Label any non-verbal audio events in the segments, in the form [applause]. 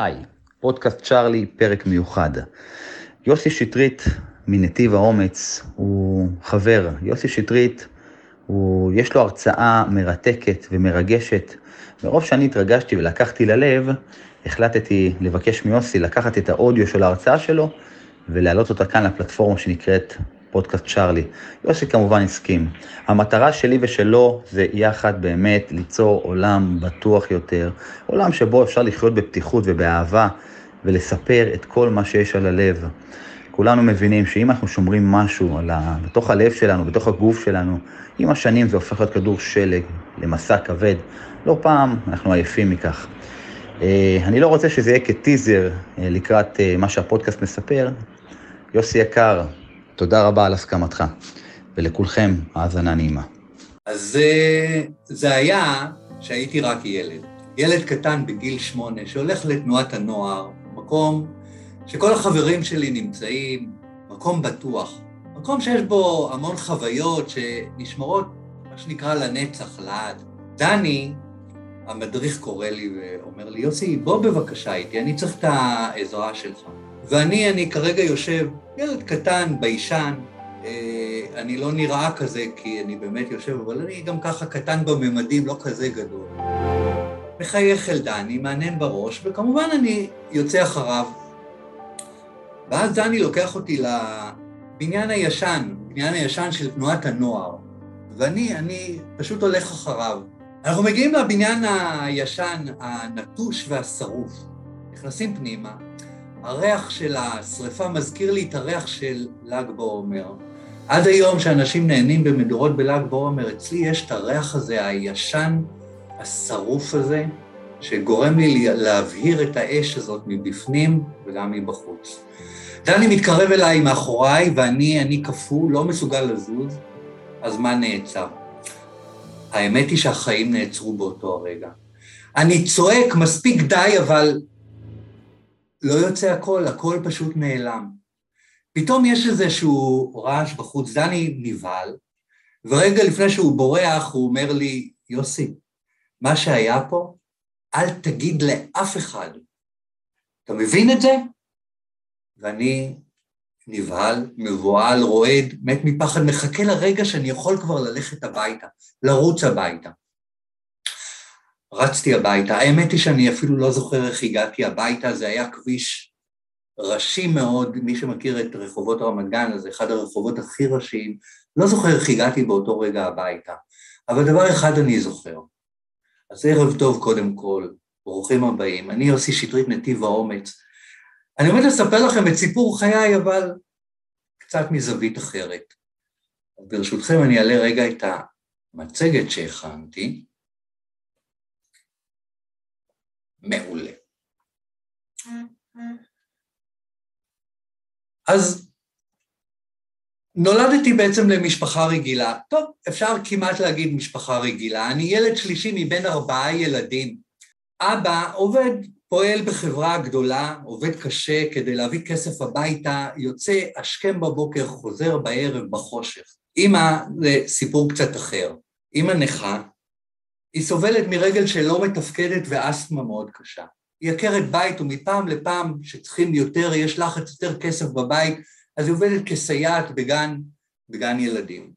היי, פודקאסט צ'ארלי, פרק מיוחד. יוסי שטרית מנתיב האומץ הוא חבר. יוסי שטרית, הוא, יש לו הרצאה מרתקת ומרגשת. מרוב שאני התרגשתי ולקחתי ללב, החלטתי לבקש מיוסי לקחת את האודיו של ההרצאה שלו ולהעלות אותה כאן לפלטפורמה שנקראת פודקאסט צ'ארלי. יוסי כמובן הסכים. המטרה שלי ושלו זה יחד באמת ליצור עולם בטוח יותר, עולם שבו אפשר לחיות בפתיחות ובאהבה ולספר את כל מה שיש על הלב. כולנו מבינים שאם אנחנו שומרים משהו ה... בתוך הלב שלנו, בתוך הגוף שלנו, עם השנים זה הופך להיות כדור שלג למסע כבד. לא פעם אנחנו עייפים מכך. אה, אני לא רוצה שזה יהיה כטיזר אה, לקראת אה, מה שהפודקאסט מספר. יוסי יקר, תודה רבה על הסכמתך, ולכולכם האזנה נעימה. אז זה, זה היה שהייתי רק ילד. ילד קטן בגיל שמונה שהולך לתנועת הנוער, מקום שכל החברים שלי נמצאים, מקום בטוח, מקום שיש בו המון חוויות שנשמרות, מה שנקרא, לנצח, לעד. דני, המדריך קורא לי ואומר לי, יוסי, בוא בבקשה איתי, אני צריך את העזרה שלך. ואני, אני כרגע יושב, ילד קטן, ביישן, אה, אני לא נראה כזה כי אני באמת יושב, אבל אני גם ככה קטן בממדים, לא כזה גדול. מחייך אל דני, מעניין בראש, וכמובן אני יוצא אחריו. ואז דני לוקח אותי לבניין הישן, בניין הישן של תנועת הנוער, ואני, אני פשוט הולך אחריו. אנחנו מגיעים לבניין הישן, הנטוש והשרוף. נכנסים פנימה, הריח של השריפה מזכיר לי את הריח של ל"ג בעומר. עד היום שאנשים נהנים במדורות בל"ג בעומר, אצלי יש את הריח הזה, הישן, השרוף הזה, שגורם לי להבהיר את האש הזאת מבפנים וגם מבחוץ. דני מתקרב אליי מאחוריי, ואני, אני קפוא, לא מסוגל לזוז, הזמן נעצר. האמת היא שהחיים נעצרו באותו הרגע. אני צועק, מספיק די, אבל לא יוצא הכל, הכל פשוט נעלם. פתאום יש איזשהו רעש בחוץ, דני נבהל, ורגע לפני שהוא בורח, הוא אומר לי, יוסי, מה שהיה פה, אל תגיד לאף אחד. אתה מבין את זה? ואני נבהל, מבוהל, רועד, מת מפחד, מחכה לרגע שאני יכול כבר ללכת הביתה, לרוץ הביתה. רצתי הביתה. האמת היא שאני אפילו לא זוכר איך הגעתי הביתה, זה היה כביש ראשי מאוד, מי שמכיר את רחובות רמת גן, זה אחד הרחובות הכי ראשיים, לא זוכר איך הגעתי באותו רגע הביתה, אבל דבר אחד אני זוכר. אז ערב טוב קודם כל, ברוכים הבאים, אני יוסי שטרית נתיב האומץ. אני עומד לספר לכם את סיפור חיי, אבל קצת מזווית אחרת. ברשותכם אני אעלה רגע את המצגת שהכנתי. מעולה. אז נולדתי בעצם למשפחה רגילה. טוב, אפשר כמעט להגיד משפחה רגילה. אני ילד שלישי מבין ארבעה ילדים. אבא עובד, פועל בחברה גדולה, עובד קשה כדי להביא כסף הביתה, יוצא השכם בבוקר, חוזר בערב בחושך. אמא זה סיפור קצת אחר. אמא נכה, היא סובלת מרגל שלא מתפקדת ואסתמה מאוד קשה. היא עקרת בית ומפעם לפעם שצריכים יותר, יש לחץ יותר כסף בבית, אז היא עובדת כסייעת בגן, בגן ילדים.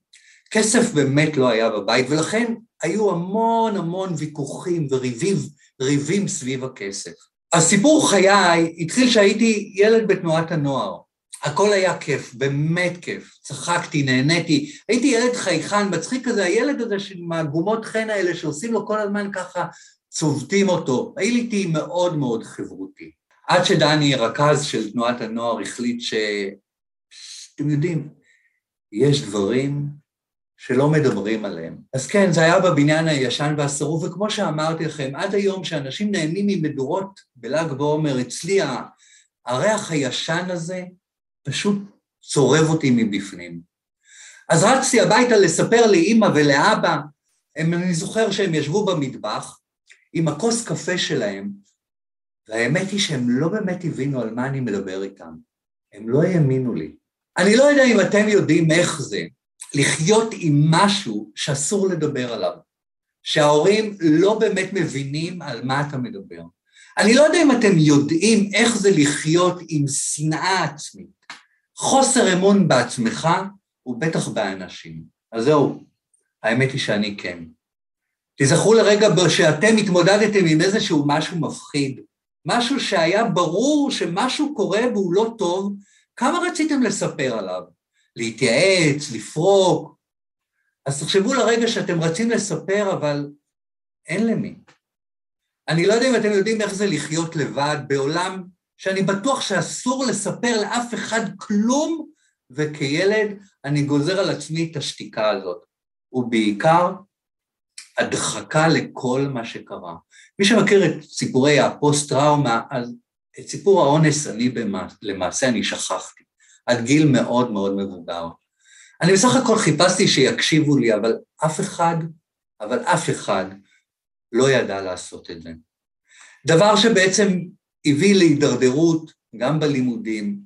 כסף באמת לא היה בבית, ולכן היו המון המון ויכוחים וריבים ריבים סביב הכסף. הסיפור חיי התחיל כשהייתי ילד בתנועת הנוער. הכל היה כיף, באמת כיף. צחקתי, נהניתי. הייתי ילד חייכן, מצחיק כזה, הילד הזה עם הגומות חן האלה שעושים לו כל הזמן ככה, צובטים אותו. הייתי מאוד מאוד חברותי. עד שדני, רכז של תנועת הנוער, החליט ש... אתם יודעים, יש דברים שלא מדברים עליהם. אז כן, זה היה בבניין הישן והשרוף, וכמו שאמרתי לכם, עד היום שאנשים נהנים ממדורות בל"ג בעומר, אצלי הריח הישן הזה פשוט צורב אותי מבפנים. אז רצתי הביתה לספר לאימא ולאבא, הם, אני זוכר שהם ישבו במטבח עם הכוס קפה שלהם, והאמת היא שהם לא באמת הבינו על מה אני מדבר איתם. הם לא האמינו לי. אני לא יודע אם אתם יודעים איך זה לחיות עם משהו שאסור לדבר עליו, שההורים לא באמת מבינים על מה אתה מדבר. אני לא יודע אם אתם יודעים איך זה לחיות עם שנאה עצמית, חוסר אמון בעצמך ובטח באנשים. אז זהו, האמת היא שאני כן. תזכרו לרגע שאתם התמודדתם עם איזשהו משהו מפחיד, משהו שהיה ברור שמשהו קורה והוא לא טוב, כמה רציתם לספר עליו? להתייעץ, לפרוק? אז תחשבו לרגע שאתם רצים לספר, אבל אין למי. אני לא יודע אם אתם יודעים איך זה לחיות לבד בעולם שאני בטוח שאסור לספר לאף אחד כלום, וכילד אני גוזר על עצמי את השתיקה הזאת. ובעיקר הדחקה לכל מה שקרה. מי שמכיר את סיפורי הפוסט-טראומה, אז את סיפור האונס אני במעשה, למעשה אני שכחתי, עד גיל מאוד מאוד מבוגר. אני בסך הכל חיפשתי שיקשיבו לי, אבל אף אחד, אבל אף אחד לא ידע לעשות את זה. דבר שבעצם הביא להידרדרות גם בלימודים,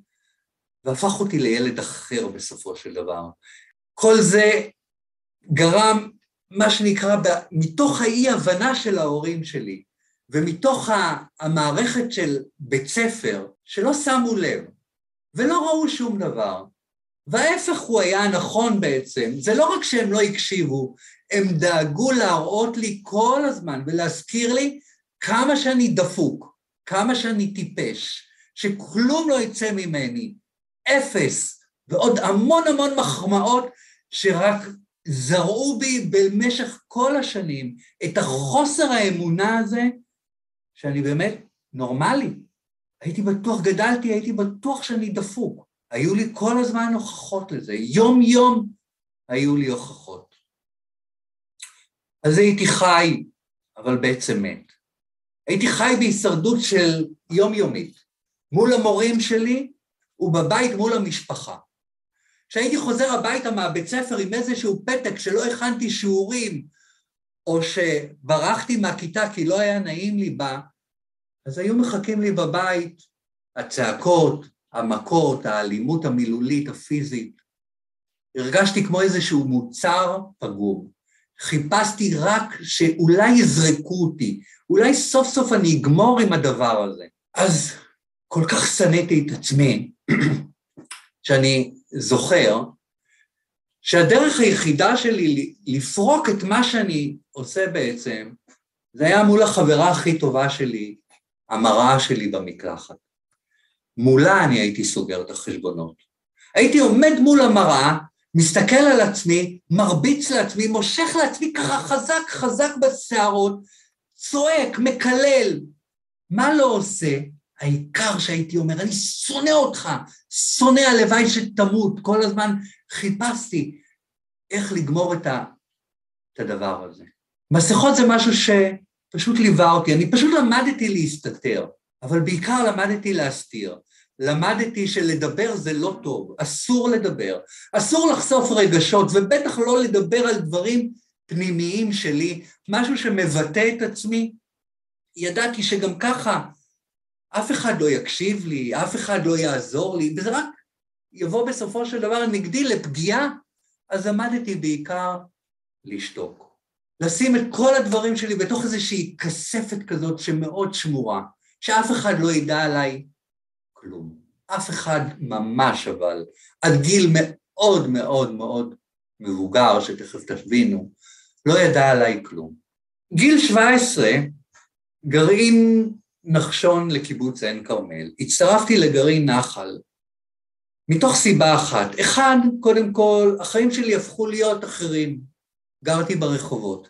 והפך אותי לילד אחר בסופו של דבר. כל זה גרם, מה שנקרא, מתוך האי-הבנה של ההורים שלי, ומתוך המערכת של בית ספר, שלא שמו לב, ולא ראו שום דבר. וההפך הוא היה הנכון בעצם, זה לא רק שהם לא הקשיבו, הם דאגו להראות לי כל הזמן ולהזכיר לי כמה שאני דפוק, כמה שאני טיפש, שכלום לא יצא ממני, אפס, ועוד המון המון מחמאות שרק זרעו בי במשך כל השנים את החוסר האמונה הזה, שאני באמת נורמלי. הייתי בטוח, גדלתי, הייתי בטוח שאני דפוק. היו לי כל הזמן הוכחות לזה, יום-יום היו לי הוכחות. אז הייתי חי, אבל בעצם מת. הייתי חי בהישרדות של יומיומית, מול המורים שלי ובבית מול המשפחה. כשהייתי חוזר הביתה מהבית ספר עם איזשהו פתק שלא הכנתי שיעורים, או שברחתי מהכיתה כי לא היה נעים לי בה, אז היו מחכים לי בבית הצעקות, המכות, האלימות המילולית, הפיזית. הרגשתי כמו איזשהו מוצר פגום. חיפשתי רק שאולי יזרקו אותי, אולי סוף סוף אני אגמור עם הדבר הזה. אז כל כך שנאתי את עצמי, [clears throat] שאני זוכר שהדרך היחידה שלי לפרוק את מה שאני עושה בעצם, זה היה מול החברה הכי טובה שלי, המראה שלי במקלחת. מולה אני הייתי סוגר את החשבונות. הייתי עומד מול המראה, מסתכל על עצמי, מרביץ לעצמי, מושך לעצמי ככה חזק חזק בשערות, צועק, מקלל. מה לא עושה? העיקר שהייתי אומר, אני שונא אותך, שונא הלוואי שתמות, כל הזמן חיפשתי איך לגמור את, ה, את הדבר הזה. מסכות זה משהו שפשוט ליווה אותי, אני פשוט למדתי להסתתר, אבל בעיקר למדתי להסתיר. למדתי שלדבר זה לא טוב, אסור לדבר, אסור לחשוף רגשות, ובטח לא לדבר על דברים פנימיים שלי, משהו שמבטא את עצמי. ידעתי שגם ככה אף אחד לא יקשיב לי, אף אחד לא יעזור לי, וזה רק יבוא בסופו של דבר נגדי לפגיעה, אז למדתי בעיקר לשתוק. לשים את כל הדברים שלי בתוך איזושהי כספת כזאת שמאוד שמורה, שאף אחד לא ידע עליי כלום. אף אחד ממש אבל, עד גיל מאוד מאוד מאוד מבוגר, שתכף תבינו, לא ידע עליי כלום. גיל 17, גרעין נחשון לקיבוץ עין כרמל. הצטרפתי לגרעין נחל, מתוך סיבה אחת. אחד, קודם כל, החיים שלי הפכו להיות אחרים. גרתי ברחובות.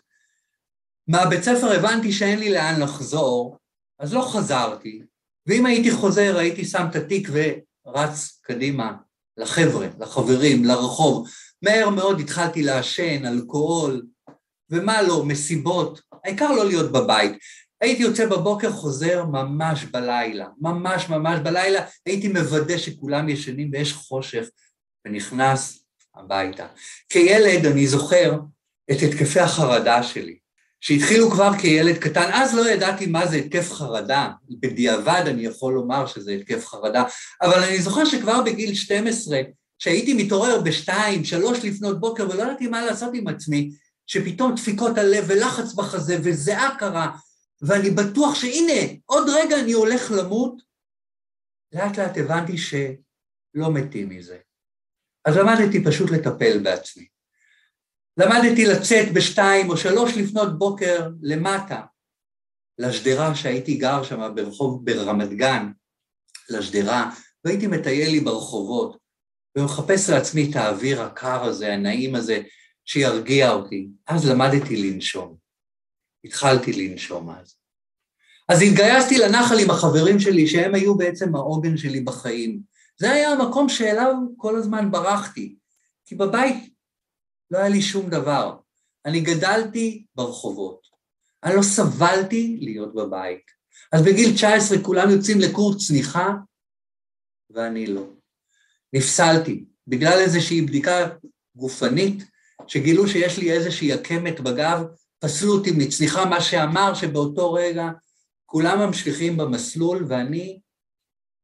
מהבית ספר הבנתי שאין לי לאן לחזור, אז לא חזרתי, ואם הייתי חוזר, הייתי שם את התיק ורץ קדימה לחבר'ה, לחברים, לרחוב. מהר מאוד התחלתי לעשן, אלכוהול, ומה לא, מסיבות, העיקר לא להיות בבית. הייתי יוצא בבוקר, חוזר ממש בלילה, ממש ממש בלילה, הייתי מוודא שכולם ישנים ויש חושך, ונכנס הביתה. כילד אני זוכר את התקפי החרדה שלי, שהתחילו כבר כילד קטן, אז לא ידעתי מה זה התקף חרדה, בדיעבד אני יכול לומר שזה התקף חרדה, אבל אני זוכר שכבר בגיל 12, כשהייתי מתעורר בשתיים, שלוש לפנות בוקר ולא ידעתי מה לעשות עם עצמי, שפתאום דפיקות הלב ולחץ בחזה וזיעה קרה, ואני בטוח שהנה, עוד רגע אני הולך למות, לאט לאט הבנתי שלא מתים מזה. אז למדתי פשוט לטפל בעצמי. למדתי לצאת בשתיים או שלוש לפנות בוקר למטה, לשדרה שהייתי גר שם ברחוב ברמת גן, לשדרה, והייתי מטייל לי ברחובות, ומחפש לעצמי את האוויר הקר הזה, הנעים הזה, שירגיע אותי. אז למדתי לנשום. התחלתי לנשום אז. אז התגייסתי לנחל עם החברים שלי, שהם היו בעצם העוגן שלי בחיים. זה היה המקום שאליו כל הזמן ברחתי, כי בבית לא היה לי שום דבר. אני גדלתי ברחובות. אני לא סבלתי להיות בבית. אז בגיל 19 כולם יוצאים לקורס צניחה, ואני לא. נפסלתי, בגלל איזושהי בדיקה גופנית, שגילו שיש לי איזושהי עקמת בגב, פסלו אותי מצניחה, מה שאמר שבאותו רגע כולם ממשיכים במסלול ואני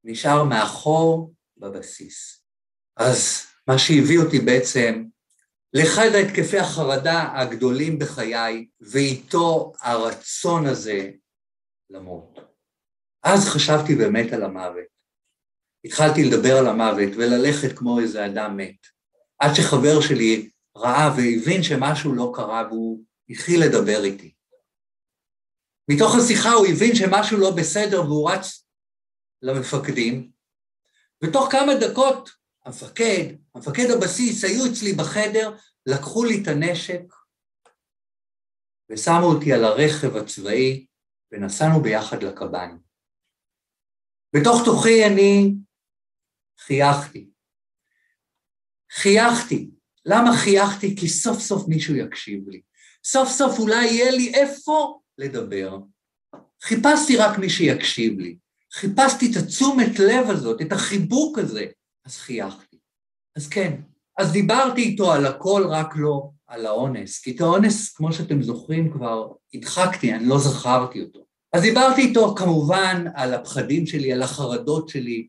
נשאר מאחור בבסיס. אז מה שהביא אותי בעצם לאחד ההתקפי החרדה הגדולים בחיי, ואיתו הרצון הזה למות. אז חשבתי באמת על המוות. התחלתי לדבר על המוות וללכת כמו איזה אדם מת. עד שחבר שלי ראה והבין שמשהו לא קרה והוא התחיל לדבר איתי. מתוך השיחה הוא הבין שמשהו לא בסדר והוא רץ למפקדים, ותוך כמה דקות המפקד, המפקד הבסיס, היו אצלי בחדר, לקחו לי את הנשק ושמו אותי על הרכב הצבאי ונסענו ביחד לקב"ן. בתוך תוכי אני חייכתי. חייכתי. למה חייכתי? כי סוף סוף מישהו יקשיב לי. סוף סוף אולי יהיה לי איפה לדבר. חיפשתי רק מי שיקשיב לי. חיפשתי את התשומת לב הזאת, את החיבוק הזה, אז חייכתי. אז כן, אז דיברתי איתו על הכל, רק לא על האונס. כי את האונס, כמו שאתם זוכרים, כבר הדחקתי, אני לא זכרתי אותו. אז דיברתי איתו כמובן על הפחדים שלי, על החרדות שלי,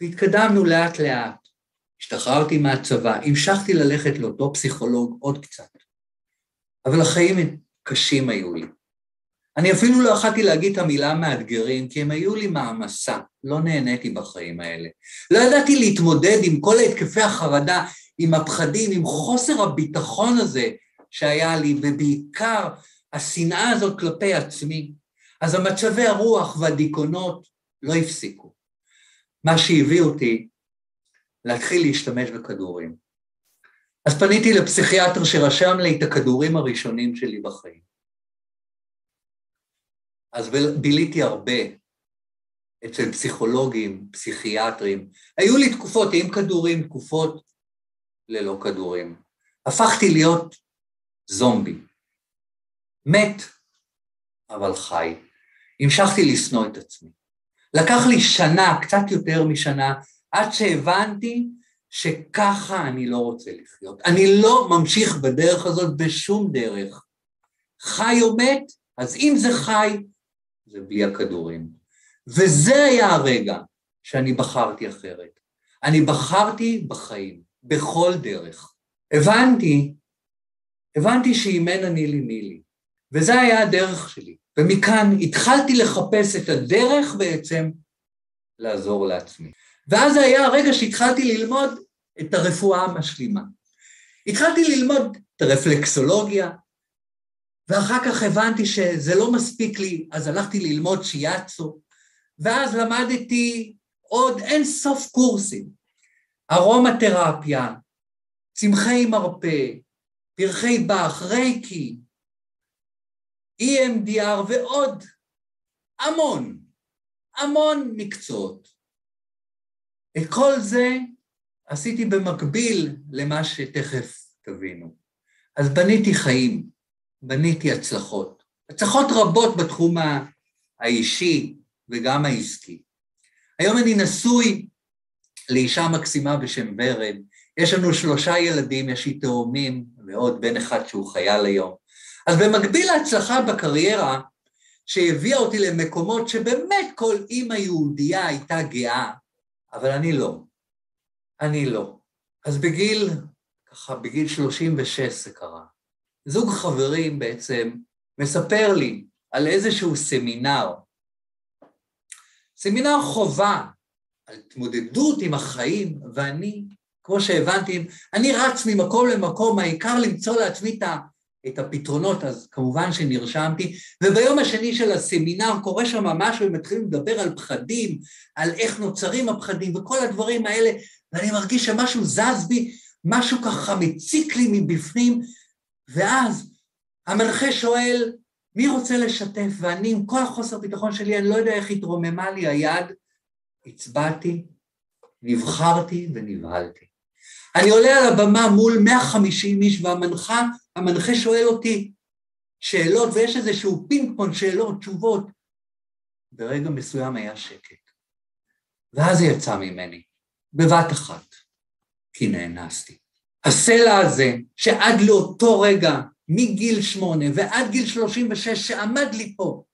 והתקדמנו לאט לאט. השתחררתי מהצבא, המשכתי ללכת לאותו פסיכולוג עוד קצת, אבל החיים קשים היו לי. אני אפילו לא יכלתי להגיד את המילה מאתגרים, כי הם היו לי מעמסה, לא נהניתי בחיים האלה. לא ידעתי להתמודד עם כל התקפי החרדה, עם הפחדים, עם חוסר הביטחון הזה שהיה לי, ובעיקר השנאה הזאת כלפי עצמי. אז המצבי הרוח והדיכאונות לא הפסיקו. מה שהביא אותי להתחיל להשתמש בכדורים. אז פניתי לפסיכיאטר שרשם לי את הכדורים הראשונים שלי בחיים. אז ביליתי הרבה אצל פסיכולוגים, פסיכיאטרים. היו לי תקופות עם כדורים, תקופות ללא כדורים. הפכתי להיות זומבי. מת, אבל חי. המשכתי לשנוא את עצמי. לקח לי שנה, קצת יותר משנה, עד שהבנתי שככה אני לא רוצה לחיות. אני לא ממשיך בדרך הזאת בשום דרך. חי או מת, אז אם זה חי, זה בלי הכדורים. וזה היה הרגע שאני בחרתי אחרת. אני בחרתי בחיים, בכל דרך. הבנתי, הבנתי שאם אין אני לי מי לי, וזה היה הדרך שלי. ומכאן התחלתי לחפש את הדרך בעצם לעזור לעצמי. ואז זה היה הרגע שהתחלתי ללמוד את הרפואה המשלימה. התחלתי ללמוד את הרפלקסולוגיה, ואחר כך הבנתי שזה לא מספיק לי, אז הלכתי ללמוד שיאצו, ואז למדתי עוד אין סוף קורסים. ארומתרפיה, צמחי מרפא, פרחי באך, רייקי, EMDR ועוד המון, המון מקצועות. את כל זה עשיתי במקביל למה שתכף תבינו. אז בניתי חיים, בניתי הצלחות. הצלחות רבות בתחום האישי וגם העסקי. היום אני נשוי לאישה מקסימה בשם ורד, יש לנו שלושה ילדים, יש לי תאומים ועוד בן אחד שהוא חייל היום. אז במקביל להצלחה בקריירה, שהביאה אותי למקומות שבאמת כל אימא יהודייה הייתה גאה, אבל אני לא. אני לא. אז בגיל, ככה, בגיל 36 זה קרה. זוג חברים בעצם מספר לי על איזשהו סמינר, סמינר חובה על התמודדות עם החיים, ואני, כמו שהבנתי, אני רץ ממקום למקום, העיקר למצוא לעצמי את הפתרונות, אז כמובן שנרשמתי, וביום השני של הסמינר קורה שם משהו, ומתחילים לדבר על פחדים, על איך נוצרים הפחדים וכל הדברים האלה, ואני מרגיש שמשהו זז בי, משהו ככה מציק לי מבפנים, ואז המנחה שואל, מי רוצה לשתף? ואני, עם כל החוסר ביטחון שלי, אני לא יודע איך התרוממה לי היד, הצבעתי, נבחרתי ונבהלתי. אני עולה על הבמה מול 150 איש, והמנחה, המנחה שואל אותי שאלות, ויש איזשהו פינג פונג, שאלות, תשובות. ברגע מסוים היה שקט. ואז זה יצא ממני, בבת אחת, כי נאנסתי. הסלע הזה, שעד לאותו רגע, מגיל שמונה ועד גיל שלושים ושש, שעמד לי פה,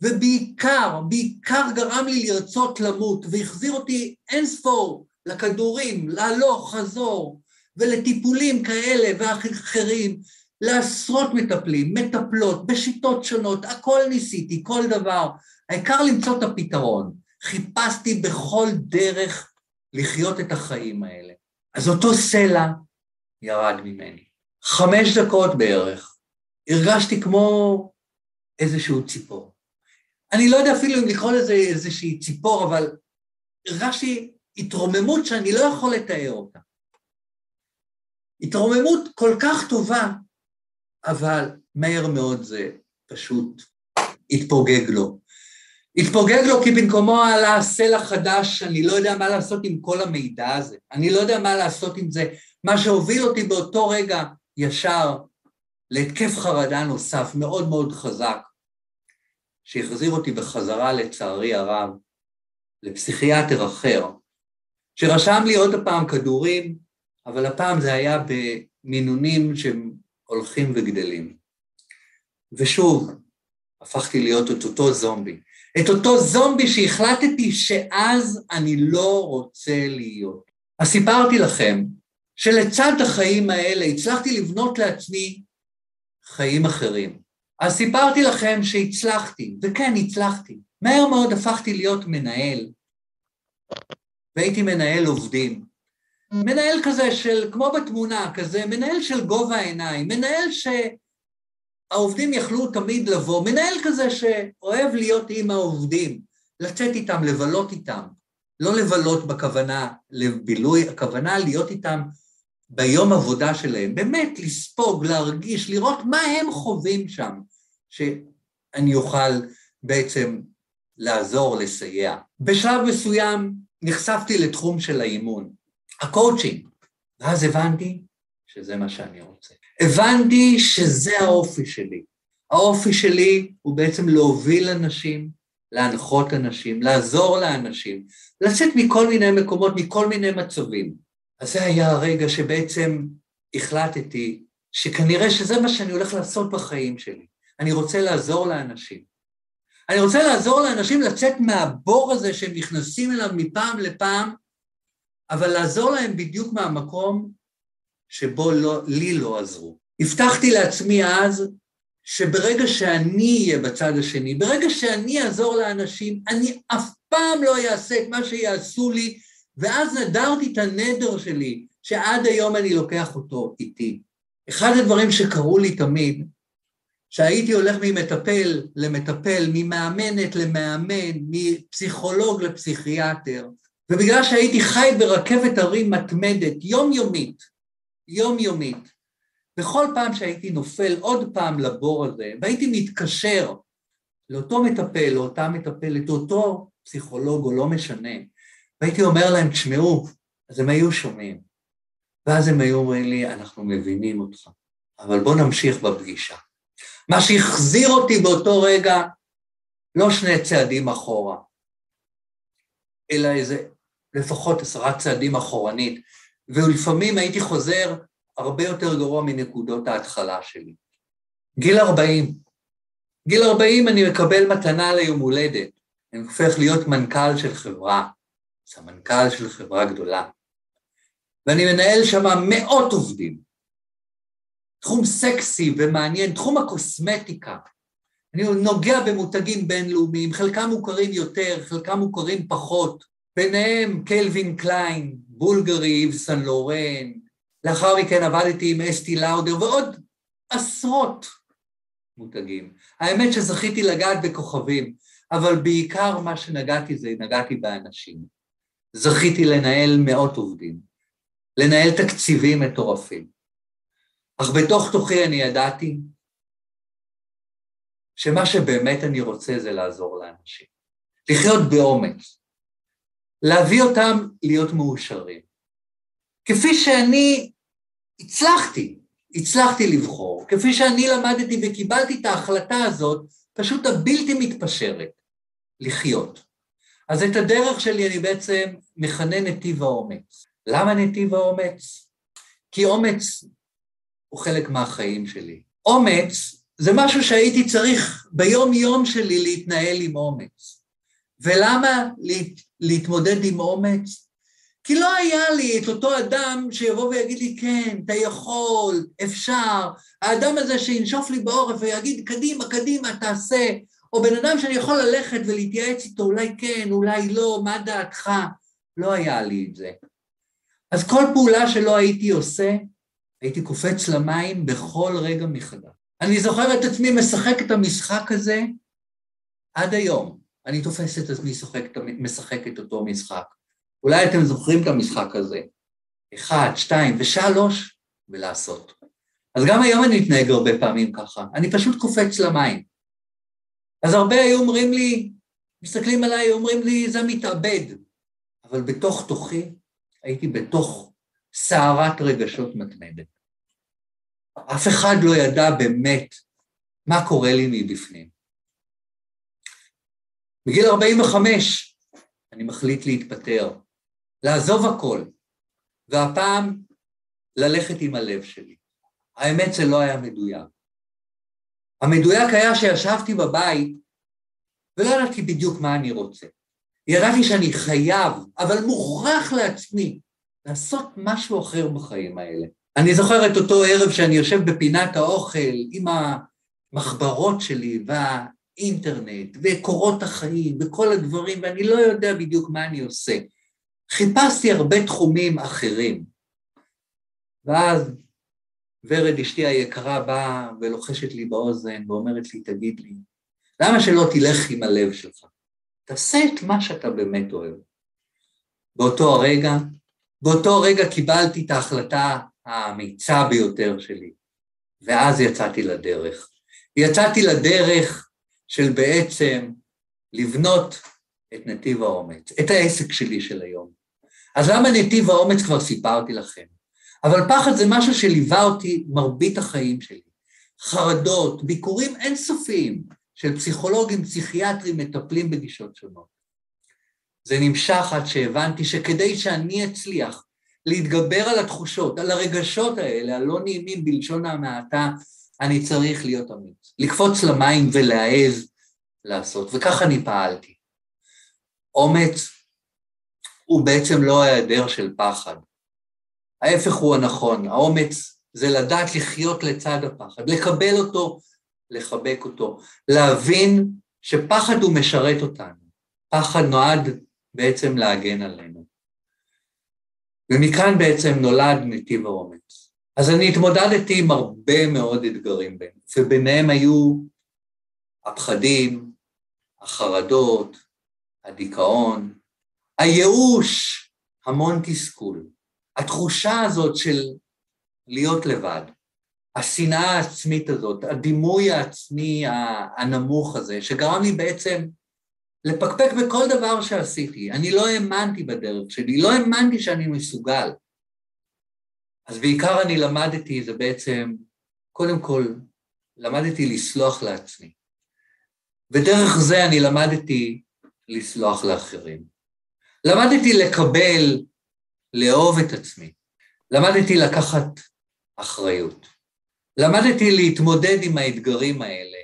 ובעיקר, בעיקר גרם לי לרצות למות, והחזיר אותי אין ספור לכדורים, להלוך, חזור, ולטיפולים כאלה ואחרים, לעשרות מטפלים, מטפלות, בשיטות שונות, הכל ניסיתי, כל דבר. העיקר למצוא את הפתרון. חיפשתי בכל דרך לחיות את החיים האלה. אז אותו סלע ירד ממני. חמש דקות בערך, הרגשתי כמו איזשהו ציפור. אני לא יודע אפילו אם לקרוא לזה איזושהי ציפור, אבל הרגשתי התרוממות שאני לא יכול לתאר אותה. התרוממות כל כך טובה, אבל מהר מאוד זה פשוט התפוגג לו. התפוגג לו כי במקומו עלה סלע חדש, אני לא יודע מה לעשות עם כל המידע הזה, אני לא יודע מה לעשות עם זה. מה שהוביל אותי באותו רגע ישר להתקף חרדה נוסף מאוד מאוד חזק, שהחזיר אותי בחזרה, לצערי הרב, לפסיכיאטר אחר, שרשם לי עוד פעם כדורים, אבל הפעם זה היה במינונים שהם הולכים וגדלים. ושוב, הפכתי להיות את אותו זומבי. את אותו זומבי שהחלטתי שאז אני לא רוצה להיות. אז סיפרתי לכם שלצד החיים האלה הצלחתי לבנות לעצמי חיים אחרים. אז סיפרתי לכם שהצלחתי, וכן, הצלחתי. מהר מאוד הפכתי להיות מנהל, והייתי מנהל עובדים. מנהל כזה של, כמו בתמונה, כזה, מנהל של גובה העיניים, מנהל שהעובדים יכלו תמיד לבוא, מנהל כזה שאוהב להיות עם העובדים, לצאת איתם, לבלות איתם. לא לבלות בכוונה לבילוי, הכוונה להיות איתם ביום עבודה שלהם, באמת לספוג, להרגיש, לראות מה הם חווים שם, שאני אוכל בעצם לעזור, לסייע. בשלב מסוים נחשפתי לתחום של האימון, הקואוצ'ינג, ואז הבנתי שזה מה שאני רוצה. הבנתי שזה האופי שלי. האופי שלי הוא בעצם להוביל אנשים, להנחות אנשים, לעזור לאנשים, לצאת מכל מיני מקומות, מכל מיני מצבים. אז זה היה הרגע שבעצם החלטתי שכנראה שזה מה שאני הולך לעשות בחיים שלי. אני רוצה לעזור לאנשים. אני רוצה לעזור לאנשים לצאת מהבור הזה שהם נכנסים אליו מפעם לפעם, אבל לעזור להם בדיוק מהמקום שבו לא, לי לא עזרו. הבטחתי לעצמי אז שברגע שאני אהיה בצד השני, ברגע שאני אעזור לאנשים, אני אף פעם לא אעשה את מה שיעשו לי ואז נדרתי את הנדר שלי, שעד היום אני לוקח אותו איתי. אחד הדברים שקרו לי תמיד, שהייתי הולך ממטפל למטפל, ממאמנת למאמן, מפסיכולוג לפסיכיאטר, ובגלל שהייתי חי ברכבת הרים מתמדת, יומיומית, יומיומית, בכל פעם שהייתי נופל עוד פעם לבור הזה, והייתי מתקשר לאותו מטפל, לאותה מטפלת, לאותו פסיכולוג, או לא משנה, והייתי אומר להם, תשמעו, אז הם היו שומעים. ואז הם היו אומרים לי, אנחנו מבינים אותך, אבל בוא נמשיך בפגישה. מה שהחזיר אותי באותו רגע, לא שני צעדים אחורה, אלא איזה לפחות עשרה צעדים אחורנית, ולפעמים הייתי חוזר הרבה יותר גרוע מנקודות ההתחלה שלי. גיל 40. גיל 40 אני מקבל מתנה ליום הולדת, אני הופך להיות מנכ"ל של חברה. סמנכ"ל של חברה גדולה, ואני מנהל שם מאות עובדים. תחום סקסי ומעניין, תחום הקוסמטיקה. אני נוגע במותגים בינלאומיים, חלקם מוכרים יותר, חלקם מוכרים פחות, ביניהם קלווין קליין, בולגרי, איב סן לורן, לאחר מכן עבדתי עם אסטי לאודר ועוד עשרות מותגים. האמת שזכיתי לגעת בכוכבים, אבל בעיקר מה שנגעתי זה נגעתי באנשים. זכיתי לנהל מאות עובדים, לנהל תקציבים מטורפים. אך בתוך תוכי אני ידעתי שמה שבאמת אני רוצה זה לעזור לאנשים. לחיות באומץ, להביא אותם להיות מאושרים. כפי שאני הצלחתי, הצלחתי לבחור, כפי שאני למדתי וקיבלתי את ההחלטה הזאת, פשוט הבלתי מתפשרת, לחיות. אז את הדרך שלי אני בעצם מכנה נתיב האומץ. למה נתיב האומץ? כי אומץ הוא חלק מהחיים שלי. אומץ זה משהו שהייתי צריך ביום-יום שלי להתנהל עם אומץ. ולמה להת, להתמודד עם אומץ? כי לא היה לי את אותו אדם שיבוא ויגיד לי, כן, אתה יכול, אפשר, האדם הזה שינשוף לי בעורף ויגיד, קדימה, קדימה, תעשה, או בן אדם שאני יכול ללכת ולהתייעץ איתו, אולי כן, אולי לא, מה דעתך? לא היה לי את זה. אז כל פעולה שלא הייתי עושה, הייתי קופץ למים בכל רגע מחדש. אני זוכר את עצמי משחק את המשחק הזה עד היום. אני תופס את עצמי משחק, את אותו משחק. אולי אתם זוכרים את המשחק הזה. אחד, שתיים ושלוש, ולעשות. אז גם היום אני מתנהג הרבה פעמים ככה, אני פשוט קופץ למים. אז הרבה היו אומרים לי, מסתכלים עליי, אומרים לי, זה מתאבד. אבל בתוך תוכי הייתי בתוך סערת רגשות מתמדת. אף אחד לא ידע באמת מה קורה לי מבפנים. בגיל 45 אני מחליט להתפטר, לעזוב הכל, והפעם ללכת עם הלב שלי. האמת זה לא היה מדויק. המדויק היה שישבתי בבית ולא ידעתי בדיוק מה אני רוצה. ידעתי שאני חייב, אבל מוכרח לעצמי, לעשות משהו אחר בחיים האלה. אני זוכר את אותו ערב שאני יושב בפינת האוכל עם המחברות שלי והאינטרנט וקורות החיים וכל הדברים, ואני לא יודע בדיוק מה אני עושה. חיפשתי הרבה תחומים אחרים. ואז ורד, אשתי היקרה, באה ולוחשת לי באוזן ואומרת לי, תגיד לי, למה שלא תלך עם הלב שלך? תעשה את מה שאתה באמת אוהב. באותו הרגע, באותו הרגע קיבלתי את ההחלטה האמיצה ביותר שלי, ואז יצאתי לדרך. יצאתי לדרך של בעצם לבנות את נתיב האומץ, את העסק שלי של היום. אז למה נתיב האומץ כבר סיפרתי לכם? אבל פחד זה משהו שליווה אותי מרבית החיים שלי. חרדות, ביקורים אינסופיים של פסיכולוגים, פסיכיאטרים, מטפלים בגישות שונות. זה נמשך עד שהבנתי שכדי שאני אצליח להתגבר על התחושות, על הרגשות האלה, הלא נעימים בלשון המעטה, אני צריך להיות אמיץ. לקפוץ למים ולהעז לעשות, וכך אני פעלתי. אומץ הוא בעצם לא ההיעדר של פחד. ההפך הוא הנכון, האומץ זה לדעת לחיות לצד הפחד, לקבל אותו, לחבק אותו, להבין שפחד הוא משרת אותנו. פחד נועד בעצם להגן עלינו. ומכאן בעצם נולד נתיב האומץ. אז אני התמודדתי עם הרבה מאוד אתגרים בהם, וביניהם היו הפחדים, החרדות, הדיכאון, הייאוש, המון תסכול. התחושה הזאת של להיות לבד, השנאה העצמית הזאת, הדימוי העצמי הנמוך הזה, שגרם לי בעצם לפקפק בכל דבר שעשיתי. אני לא האמנתי בדרך שלי, לא האמנתי שאני מסוגל. אז בעיקר אני למדתי, זה בעצם, קודם כל, למדתי לסלוח לעצמי. ודרך זה אני למדתי לסלוח לאחרים. למדתי לקבל, לאהוב את עצמי. למדתי לקחת אחריות. למדתי להתמודד עם האתגרים האלה,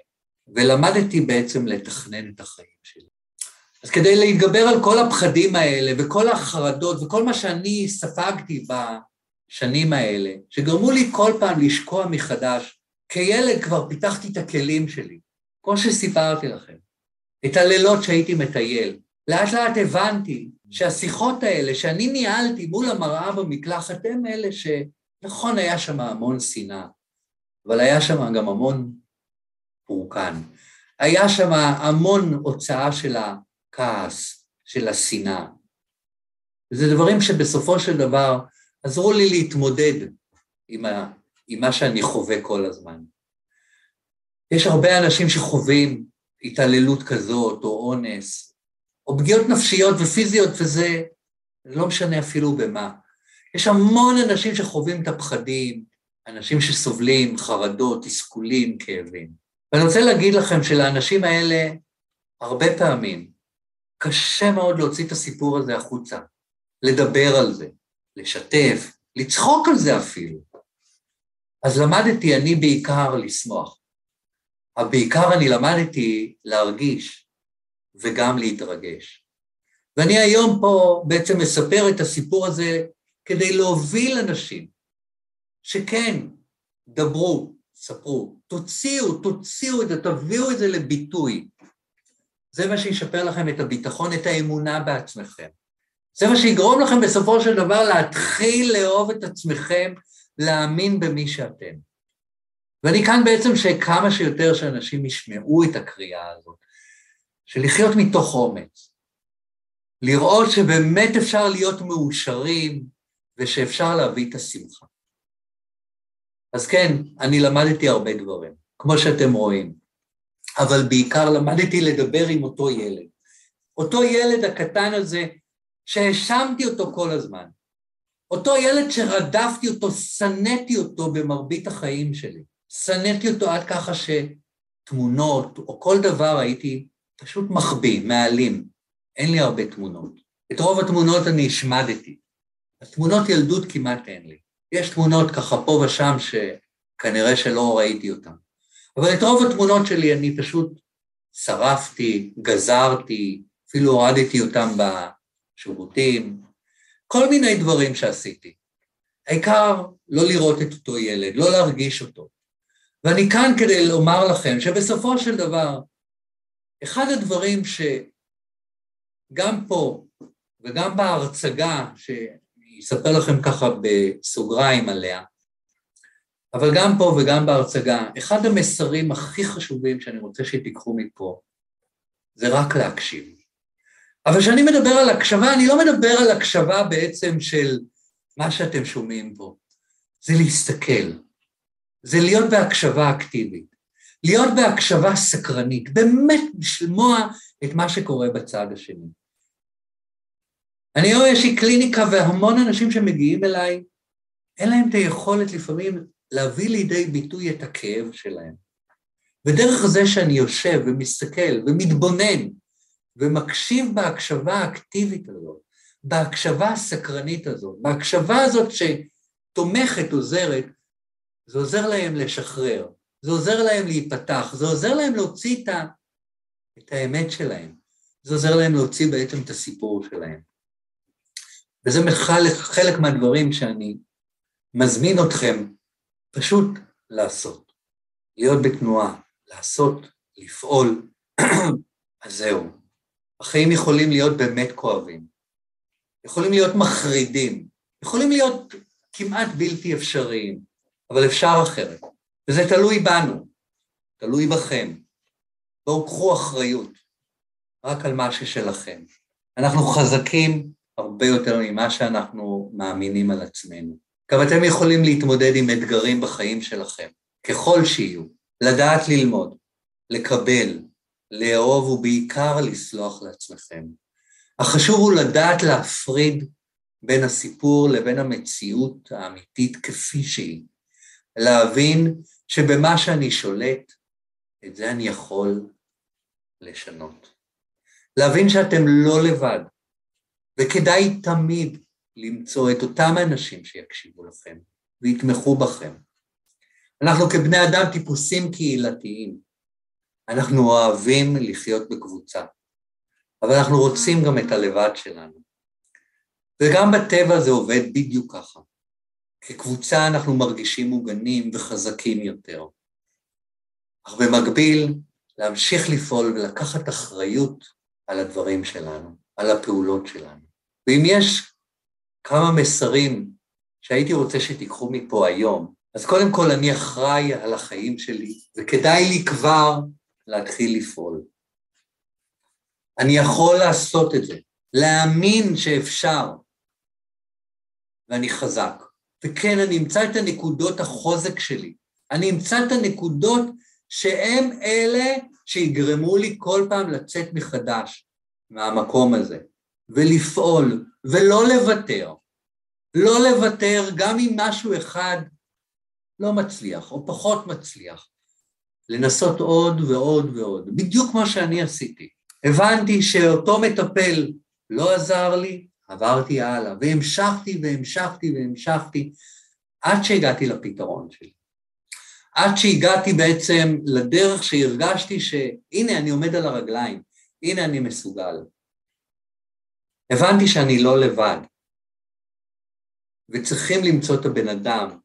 ולמדתי בעצם לתכנן את החיים שלי. אז כדי להתגבר על כל הפחדים האלה וכל החרדות וכל מה שאני ספגתי בשנים האלה, שגרמו לי כל פעם לשקוע מחדש, כילד כבר פיתחתי את הכלים שלי. כמו שסיפרתי לכם, את הלילות שהייתי מטייל, לאט לאט הבנתי שהשיחות האלה שאני ניהלתי מול המראה במקלחת הם אלה שנכון היה שם המון שנאה, אבל היה שם גם המון פורקן. היה שם המון הוצאה של הכעס, של השנאה. וזה דברים שבסופו של דבר עזרו לי להתמודד עם, ה, עם מה שאני חווה כל הזמן. יש הרבה אנשים שחווים התעללות כזאת, או אונס, או פגיעות נפשיות ופיזיות, וזה לא משנה אפילו במה. יש המון אנשים שחווים את הפחדים, אנשים שסובלים חרדות, תסכולים, כאבים. ואני רוצה להגיד לכם שלאנשים האלה, הרבה פעמים, קשה מאוד להוציא את הסיפור הזה החוצה, לדבר על זה, לשתף, לצחוק על זה אפילו. אז למדתי אני בעיקר לשמוח. אבל בעיקר אני למדתי להרגיש וגם להתרגש. ואני היום פה בעצם מספר את הסיפור הזה כדי להוביל אנשים שכן, דברו, ספרו, תוציאו, תוציאו את זה, תביאו את זה לביטוי. זה מה שישפר לכם את הביטחון, את האמונה בעצמכם. זה מה שיגרום לכם בסופו של דבר להתחיל לאהוב את עצמכם, להאמין במי שאתם. ואני כאן בעצם שכמה שיותר שאנשים ישמעו את הקריאה הזאת, של לחיות מתוך אומץ, לראות שבאמת אפשר להיות מאושרים ושאפשר להביא את השמחה. אז כן, אני למדתי הרבה דברים, כמו שאתם רואים, אבל בעיקר למדתי לדבר עם אותו ילד. אותו ילד הקטן הזה, שהאשמתי אותו כל הזמן. אותו ילד שרדפתי אותו, שנאתי אותו במרבית החיים שלי. שנאתי אותו עד ככה שתמונות או כל דבר הייתי פשוט מחביא, מעלים. אין לי הרבה תמונות. את רוב התמונות אני השמדתי. התמונות ילדות כמעט אין לי. יש תמונות ככה פה ושם שכנראה שלא ראיתי אותן. אבל את רוב התמונות שלי אני פשוט שרפתי, גזרתי, אפילו הורדתי אותם בשירותים, כל מיני דברים שעשיתי. העיקר לא לראות את אותו ילד, לא להרגיש אותו. ואני כאן כדי לומר לכם שבסופו של דבר, אחד הדברים שגם פה וגם בהרצגה, שאני אספר לכם ככה בסוגריים עליה, אבל גם פה וגם בהרצגה, אחד המסרים הכי חשובים שאני רוצה שתיקחו מפה, זה רק להקשיב. אבל כשאני מדבר על הקשבה, אני לא מדבר על הקשבה בעצם של מה שאתם שומעים פה, זה להסתכל, זה להיות בהקשבה אקטיבית, להיות בהקשבה סקרנית, באמת לשמוע את מה שקורה בצד השני. אני רואה, יש לי קליניקה והמון אנשים שמגיעים אליי, אין להם את היכולת לפעמים להביא לידי ביטוי את הכאב שלהם. ודרך זה שאני יושב ומסתכל ומתבונן ומקשיב בהקשבה האקטיבית הזאת, בהקשבה הסקרנית הזאת, בהקשבה הזאת שתומכת, עוזרת, זה עוזר להם לשחרר, זה עוזר להם להיפתח, זה עוזר להם להוציא את, ה, את האמת שלהם, זה עוזר להם להוציא בעצם את הסיפור שלהם. וזה חלק, חלק מהדברים שאני מזמין אתכם פשוט לעשות, להיות בתנועה, לעשות, לפעול, [clears throat] אז זהו. החיים יכולים להיות באמת כואבים, יכולים להיות מחרידים, יכולים להיות כמעט בלתי אפשריים, אבל אפשר אחרת, וזה תלוי בנו, תלוי בכם. בואו קחו אחריות רק על מה ששלכם. אנחנו חזקים הרבה יותר ממה שאנחנו מאמינים על עצמנו. גם אתם יכולים להתמודד עם אתגרים בחיים שלכם, ככל שיהיו, לדעת ללמוד, לקבל, לאהוב ובעיקר לסלוח לעצמכם. החשוב הוא לדעת להפריד בין הסיפור לבין המציאות האמיתית כפי שהיא. להבין שבמה שאני שולט, את זה אני יכול לשנות. להבין שאתם לא לבד, וכדאי תמיד למצוא את אותם אנשים שיקשיבו לכם ויתמכו בכם. אנחנו כבני אדם טיפוסים קהילתיים. אנחנו אוהבים לחיות בקבוצה, אבל אנחנו רוצים גם את הלבד שלנו. וגם בטבע זה עובד בדיוק ככה. כקבוצה אנחנו מרגישים מוגנים וחזקים יותר. אך במקביל, להמשיך לפעול ולקחת אחריות על הדברים שלנו, על הפעולות שלנו. ואם יש כמה מסרים שהייתי רוצה שתיקחו מפה היום, אז קודם כל אני אחראי על החיים שלי, וכדאי לי כבר להתחיל לפעול. אני יכול לעשות את זה, להאמין שאפשר, ואני חזק. וכן, אני אמצא את הנקודות החוזק שלי, אני אמצא את הנקודות שהם אלה שיגרמו לי כל פעם לצאת מחדש מהמקום הזה, ולפעול, ולא לוותר. לא לוותר גם אם משהו אחד לא מצליח, או פחות מצליח. לנסות עוד ועוד ועוד, בדיוק כמו שאני עשיתי. הבנתי שאותו מטפל לא עזר לי, עברתי הלאה, והמשכתי והמשכתי והמשכתי, עד שהגעתי לפתרון שלי. עד שהגעתי בעצם לדרך שהרגשתי שהנה אני עומד על הרגליים, הנה אני מסוגל. הבנתי שאני לא לבד, וצריכים למצוא את הבן אדם,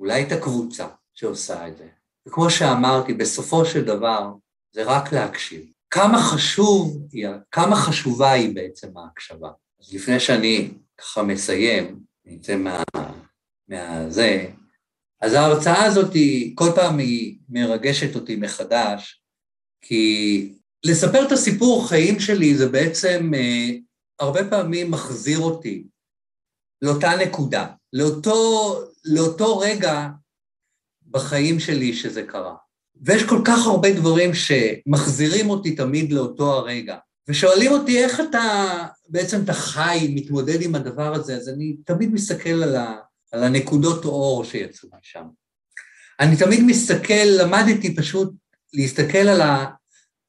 אולי את הקבוצה שעושה את זה. וכמו שאמרתי, בסופו של דבר זה רק להקשיב. כמה חשוב, כמה חשובה היא בעצם ההקשבה. אז לפני שאני ככה מסיים, נצא מה... מהזה, אז ההרצאה הזאת, היא, כל פעם היא מרגשת אותי מחדש, כי לספר את הסיפור חיים שלי זה בעצם אה, הרבה פעמים מחזיר אותי לאותה נקודה, לאותו, לאותו רגע בחיים שלי שזה קרה. ויש כל כך הרבה דברים שמחזירים אותי תמיד לאותו הרגע, ושואלים אותי איך אתה, בעצם אתה חי, מתמודד עם הדבר הזה, אז אני תמיד מסתכל על, ה, על הנקודות אור שיצאו משם. אני תמיד מסתכל, למדתי פשוט להסתכל על, ה,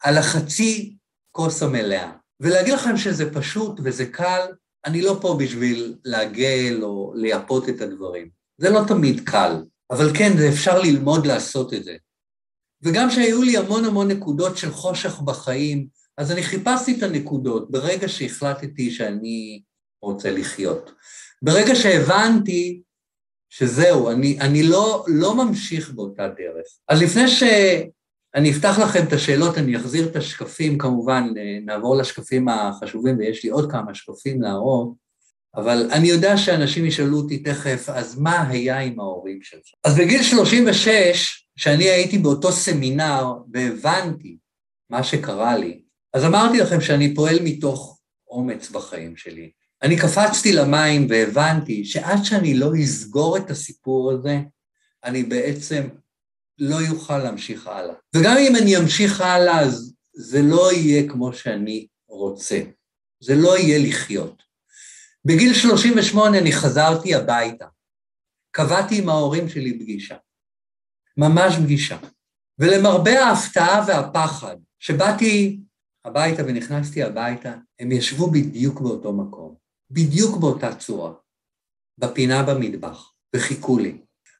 על החצי כוס המלאה, ולהגיד לכם שזה פשוט וזה קל, אני לא פה בשביל לעגל או לייפות את הדברים. זה לא תמיד קל, אבל כן, אפשר ללמוד לעשות את זה. וגם שהיו לי המון המון נקודות של חושך בחיים, אז אני חיפשתי את הנקודות ברגע שהחלטתי שאני רוצה לחיות. ברגע שהבנתי שזהו, אני, אני לא, לא ממשיך באותה דרך. אז לפני שאני אפתח לכם את השאלות, אני אחזיר את השקפים, כמובן, נעבור לשקפים החשובים, ויש לי עוד כמה שקפים להראות, אבל אני יודע שאנשים ישאלו אותי תכף, אז מה היה עם ההורים שלך? אז בגיל 36, כשאני הייתי באותו סמינר והבנתי מה שקרה לי, אז אמרתי לכם שאני פועל מתוך אומץ בחיים שלי. אני קפצתי למים והבנתי שעד שאני לא אסגור את הסיפור הזה, אני בעצם לא יוכל להמשיך הלאה. וגם אם אני אמשיך הלאה, אז זה לא יהיה כמו שאני רוצה. זה לא יהיה לחיות. בגיל 38 אני חזרתי הביתה. קבעתי עם ההורים שלי פגישה. ממש פגישה. ולמרבה ההפתעה והפחד, שבאתי הביתה ונכנסתי הביתה, הם ישבו בדיוק באותו מקום. בדיוק באותה צורה, בפינה במטבח, וחיכו לי.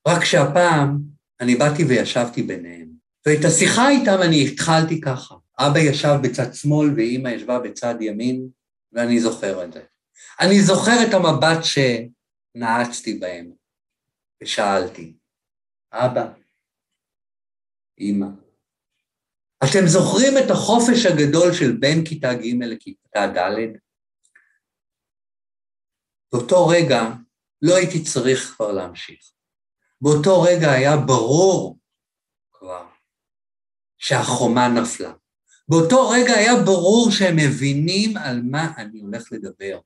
רק שהפעם אני באתי וישבתי ביניהם. ואת השיחה איתם אני התחלתי ככה. אבא ישב בצד שמאל ואימא ישבה בצד ימין, ואני זוכר את זה. אני זוכר את המבט שנעצתי בהם, ושאלתי, אבא, אימא, אתם זוכרים את החופש הגדול של בין כיתה ג' לכיתה ד'? באותו רגע לא הייתי צריך כבר להמשיך. באותו רגע היה ברור כבר שהחומה נפלה. באותו רגע היה ברור שהם מבינים על מה אני הולך לדבר.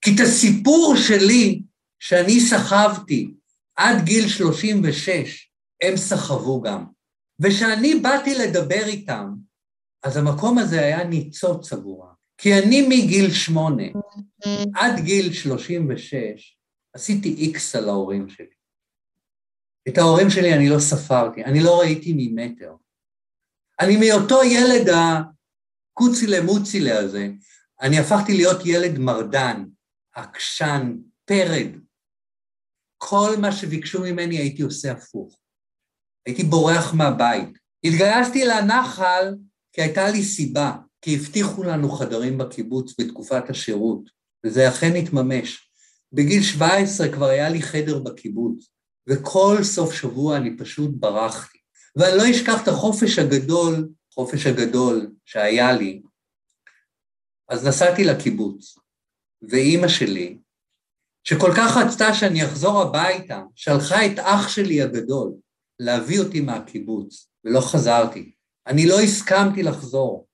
כי את הסיפור שלי, שאני סחבתי עד גיל 36, הם סחבו גם. וכשאני באתי לדבר איתם, אז המקום הזה היה ניצוץ עבורם. כי אני מגיל שמונה עד גיל שלושים ושש עשיתי איקס על ההורים שלי. את ההורים שלי אני לא ספרתי, אני לא ראיתי ממטר. אני מאותו ילד הקוצילה מוצילה הזה, אני הפכתי להיות ילד מרדן, עקשן, פרד. כל מה שביקשו ממני הייתי עושה הפוך. הייתי בורח מהבית. התגייסתי לנחל כי הייתה לי סיבה. כי הבטיחו לנו חדרים בקיבוץ בתקופת השירות, וזה אכן התממש. בגיל 17 כבר היה לי חדר בקיבוץ, וכל סוף שבוע אני פשוט ברחתי. ואני לא אשכח את החופש הגדול, החופש הגדול שהיה לי, אז נסעתי לקיבוץ, ואימא שלי, שכל כך רצתה שאני אחזור הביתה, שלחה את אח שלי הגדול להביא אותי מהקיבוץ, ולא חזרתי. אני לא הסכמתי לחזור.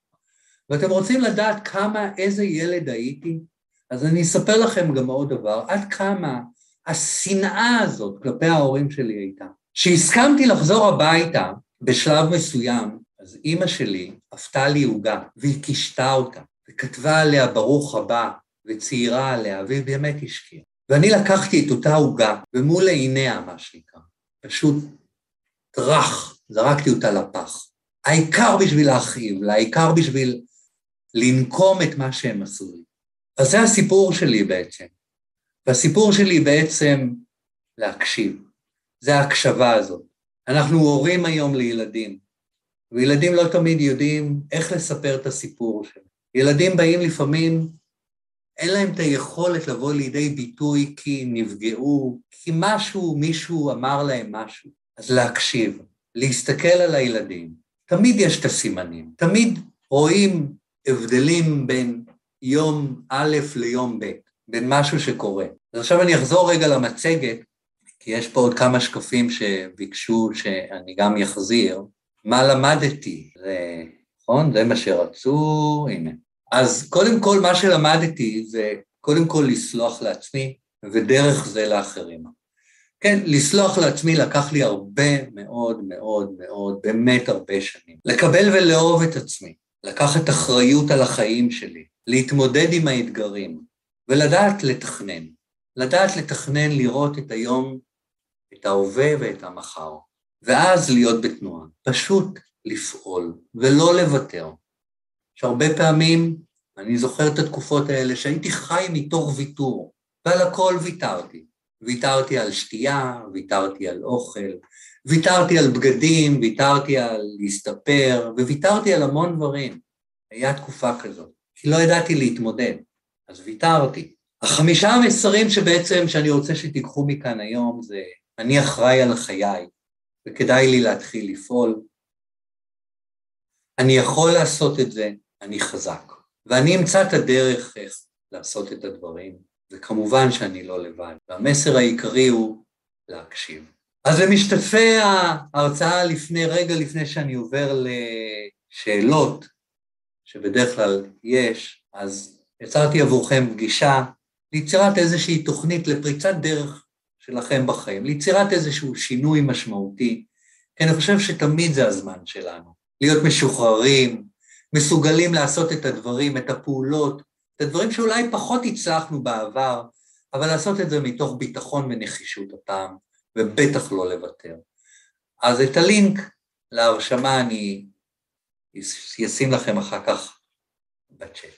ואתם רוצים לדעת כמה, איזה ילד הייתי? אז אני אספר לכם גם עוד דבר, עד כמה השנאה הזאת כלפי ההורים שלי הייתה. כשהסכמתי לחזור הביתה בשלב מסוים, אז אימא שלי עפתה לי עוגה, והיא קישתה אותה, וכתבה עליה ברוך הבא, וציירה עליה, והיא באמת השקיעה. ואני לקחתי את אותה עוגה, ומול עיניה, מה שנקרא, פשוט טראח, זרקתי אותה לפח. העיקר בשביל להכאיב לה, העיקר בשביל לנקום את מה שהם עשו לי. אז זה הסיפור שלי בעצם. והסיפור שלי בעצם להקשיב. זה ההקשבה הזאת. אנחנו הורים היום לילדים, וילדים לא תמיד יודעים איך לספר את הסיפור שלהם. ילדים באים לפעמים, אין להם את היכולת לבוא לידי ביטוי כי נפגעו, כי משהו, מישהו אמר להם משהו. אז להקשיב, להסתכל על הילדים. תמיד יש את הסימנים, תמיד רואים הבדלים בין יום א' ליום ב', בין משהו שקורה. אז עכשיו אני אחזור רגע למצגת, כי יש פה עוד כמה שקפים שביקשו שאני גם אחזיר. מה למדתי? זה, נכון? זה מה שרצו, הנה. אז קודם כל, מה שלמדתי זה קודם כל לסלוח לעצמי, ודרך זה לאחרים. כן, לסלוח לעצמי לקח לי הרבה מאוד מאוד מאוד, באמת הרבה שנים. לקבל ולאהוב את עצמי, לקחת אחריות על החיים שלי, להתמודד עם האתגרים, ולדעת לתכנן. לדעת לתכנן, לראות את היום, את ההווה ואת המחר, ואז להיות בתנועה. פשוט לפעול, ולא לוותר. שהרבה פעמים, אני זוכר את התקופות האלה שהייתי חי מתוך ויתור, ועל הכל ויתרתי. ויתרתי על שתייה, ויתרתי על אוכל, ויתרתי על בגדים, ויתרתי על להסתפר, וויתרתי על המון דברים. היה תקופה כזאת, כי לא ידעתי להתמודד, אז ויתרתי. החמישה המסרים שבעצם, שאני רוצה שתיקחו מכאן היום, זה אני אחראי על חיי, וכדאי לי להתחיל לפעול. אני יכול לעשות את זה, אני חזק. ואני אמצא את הדרך איך לעשות את הדברים. וכמובן שאני לא לבד. והמסר העיקרי הוא להקשיב. אז למשתתפי ההרצאה לפני, רגע לפני שאני עובר לשאלות, שבדרך כלל יש, אז יצרתי עבורכם פגישה ליצירת איזושהי תוכנית לפריצת דרך שלכם בחיים, ליצירת איזשהו שינוי משמעותי, כי אני חושב שתמיד זה הזמן שלנו, להיות משוחררים, מסוגלים לעשות את הדברים, את הפעולות, את הדברים שאולי פחות הצלחנו בעבר, אבל לעשות את זה מתוך ביטחון ונחישות הפעם, ובטח לא לוותר. אז את הלינק להרשמה אני אשים לכם אחר כך בצ'אט.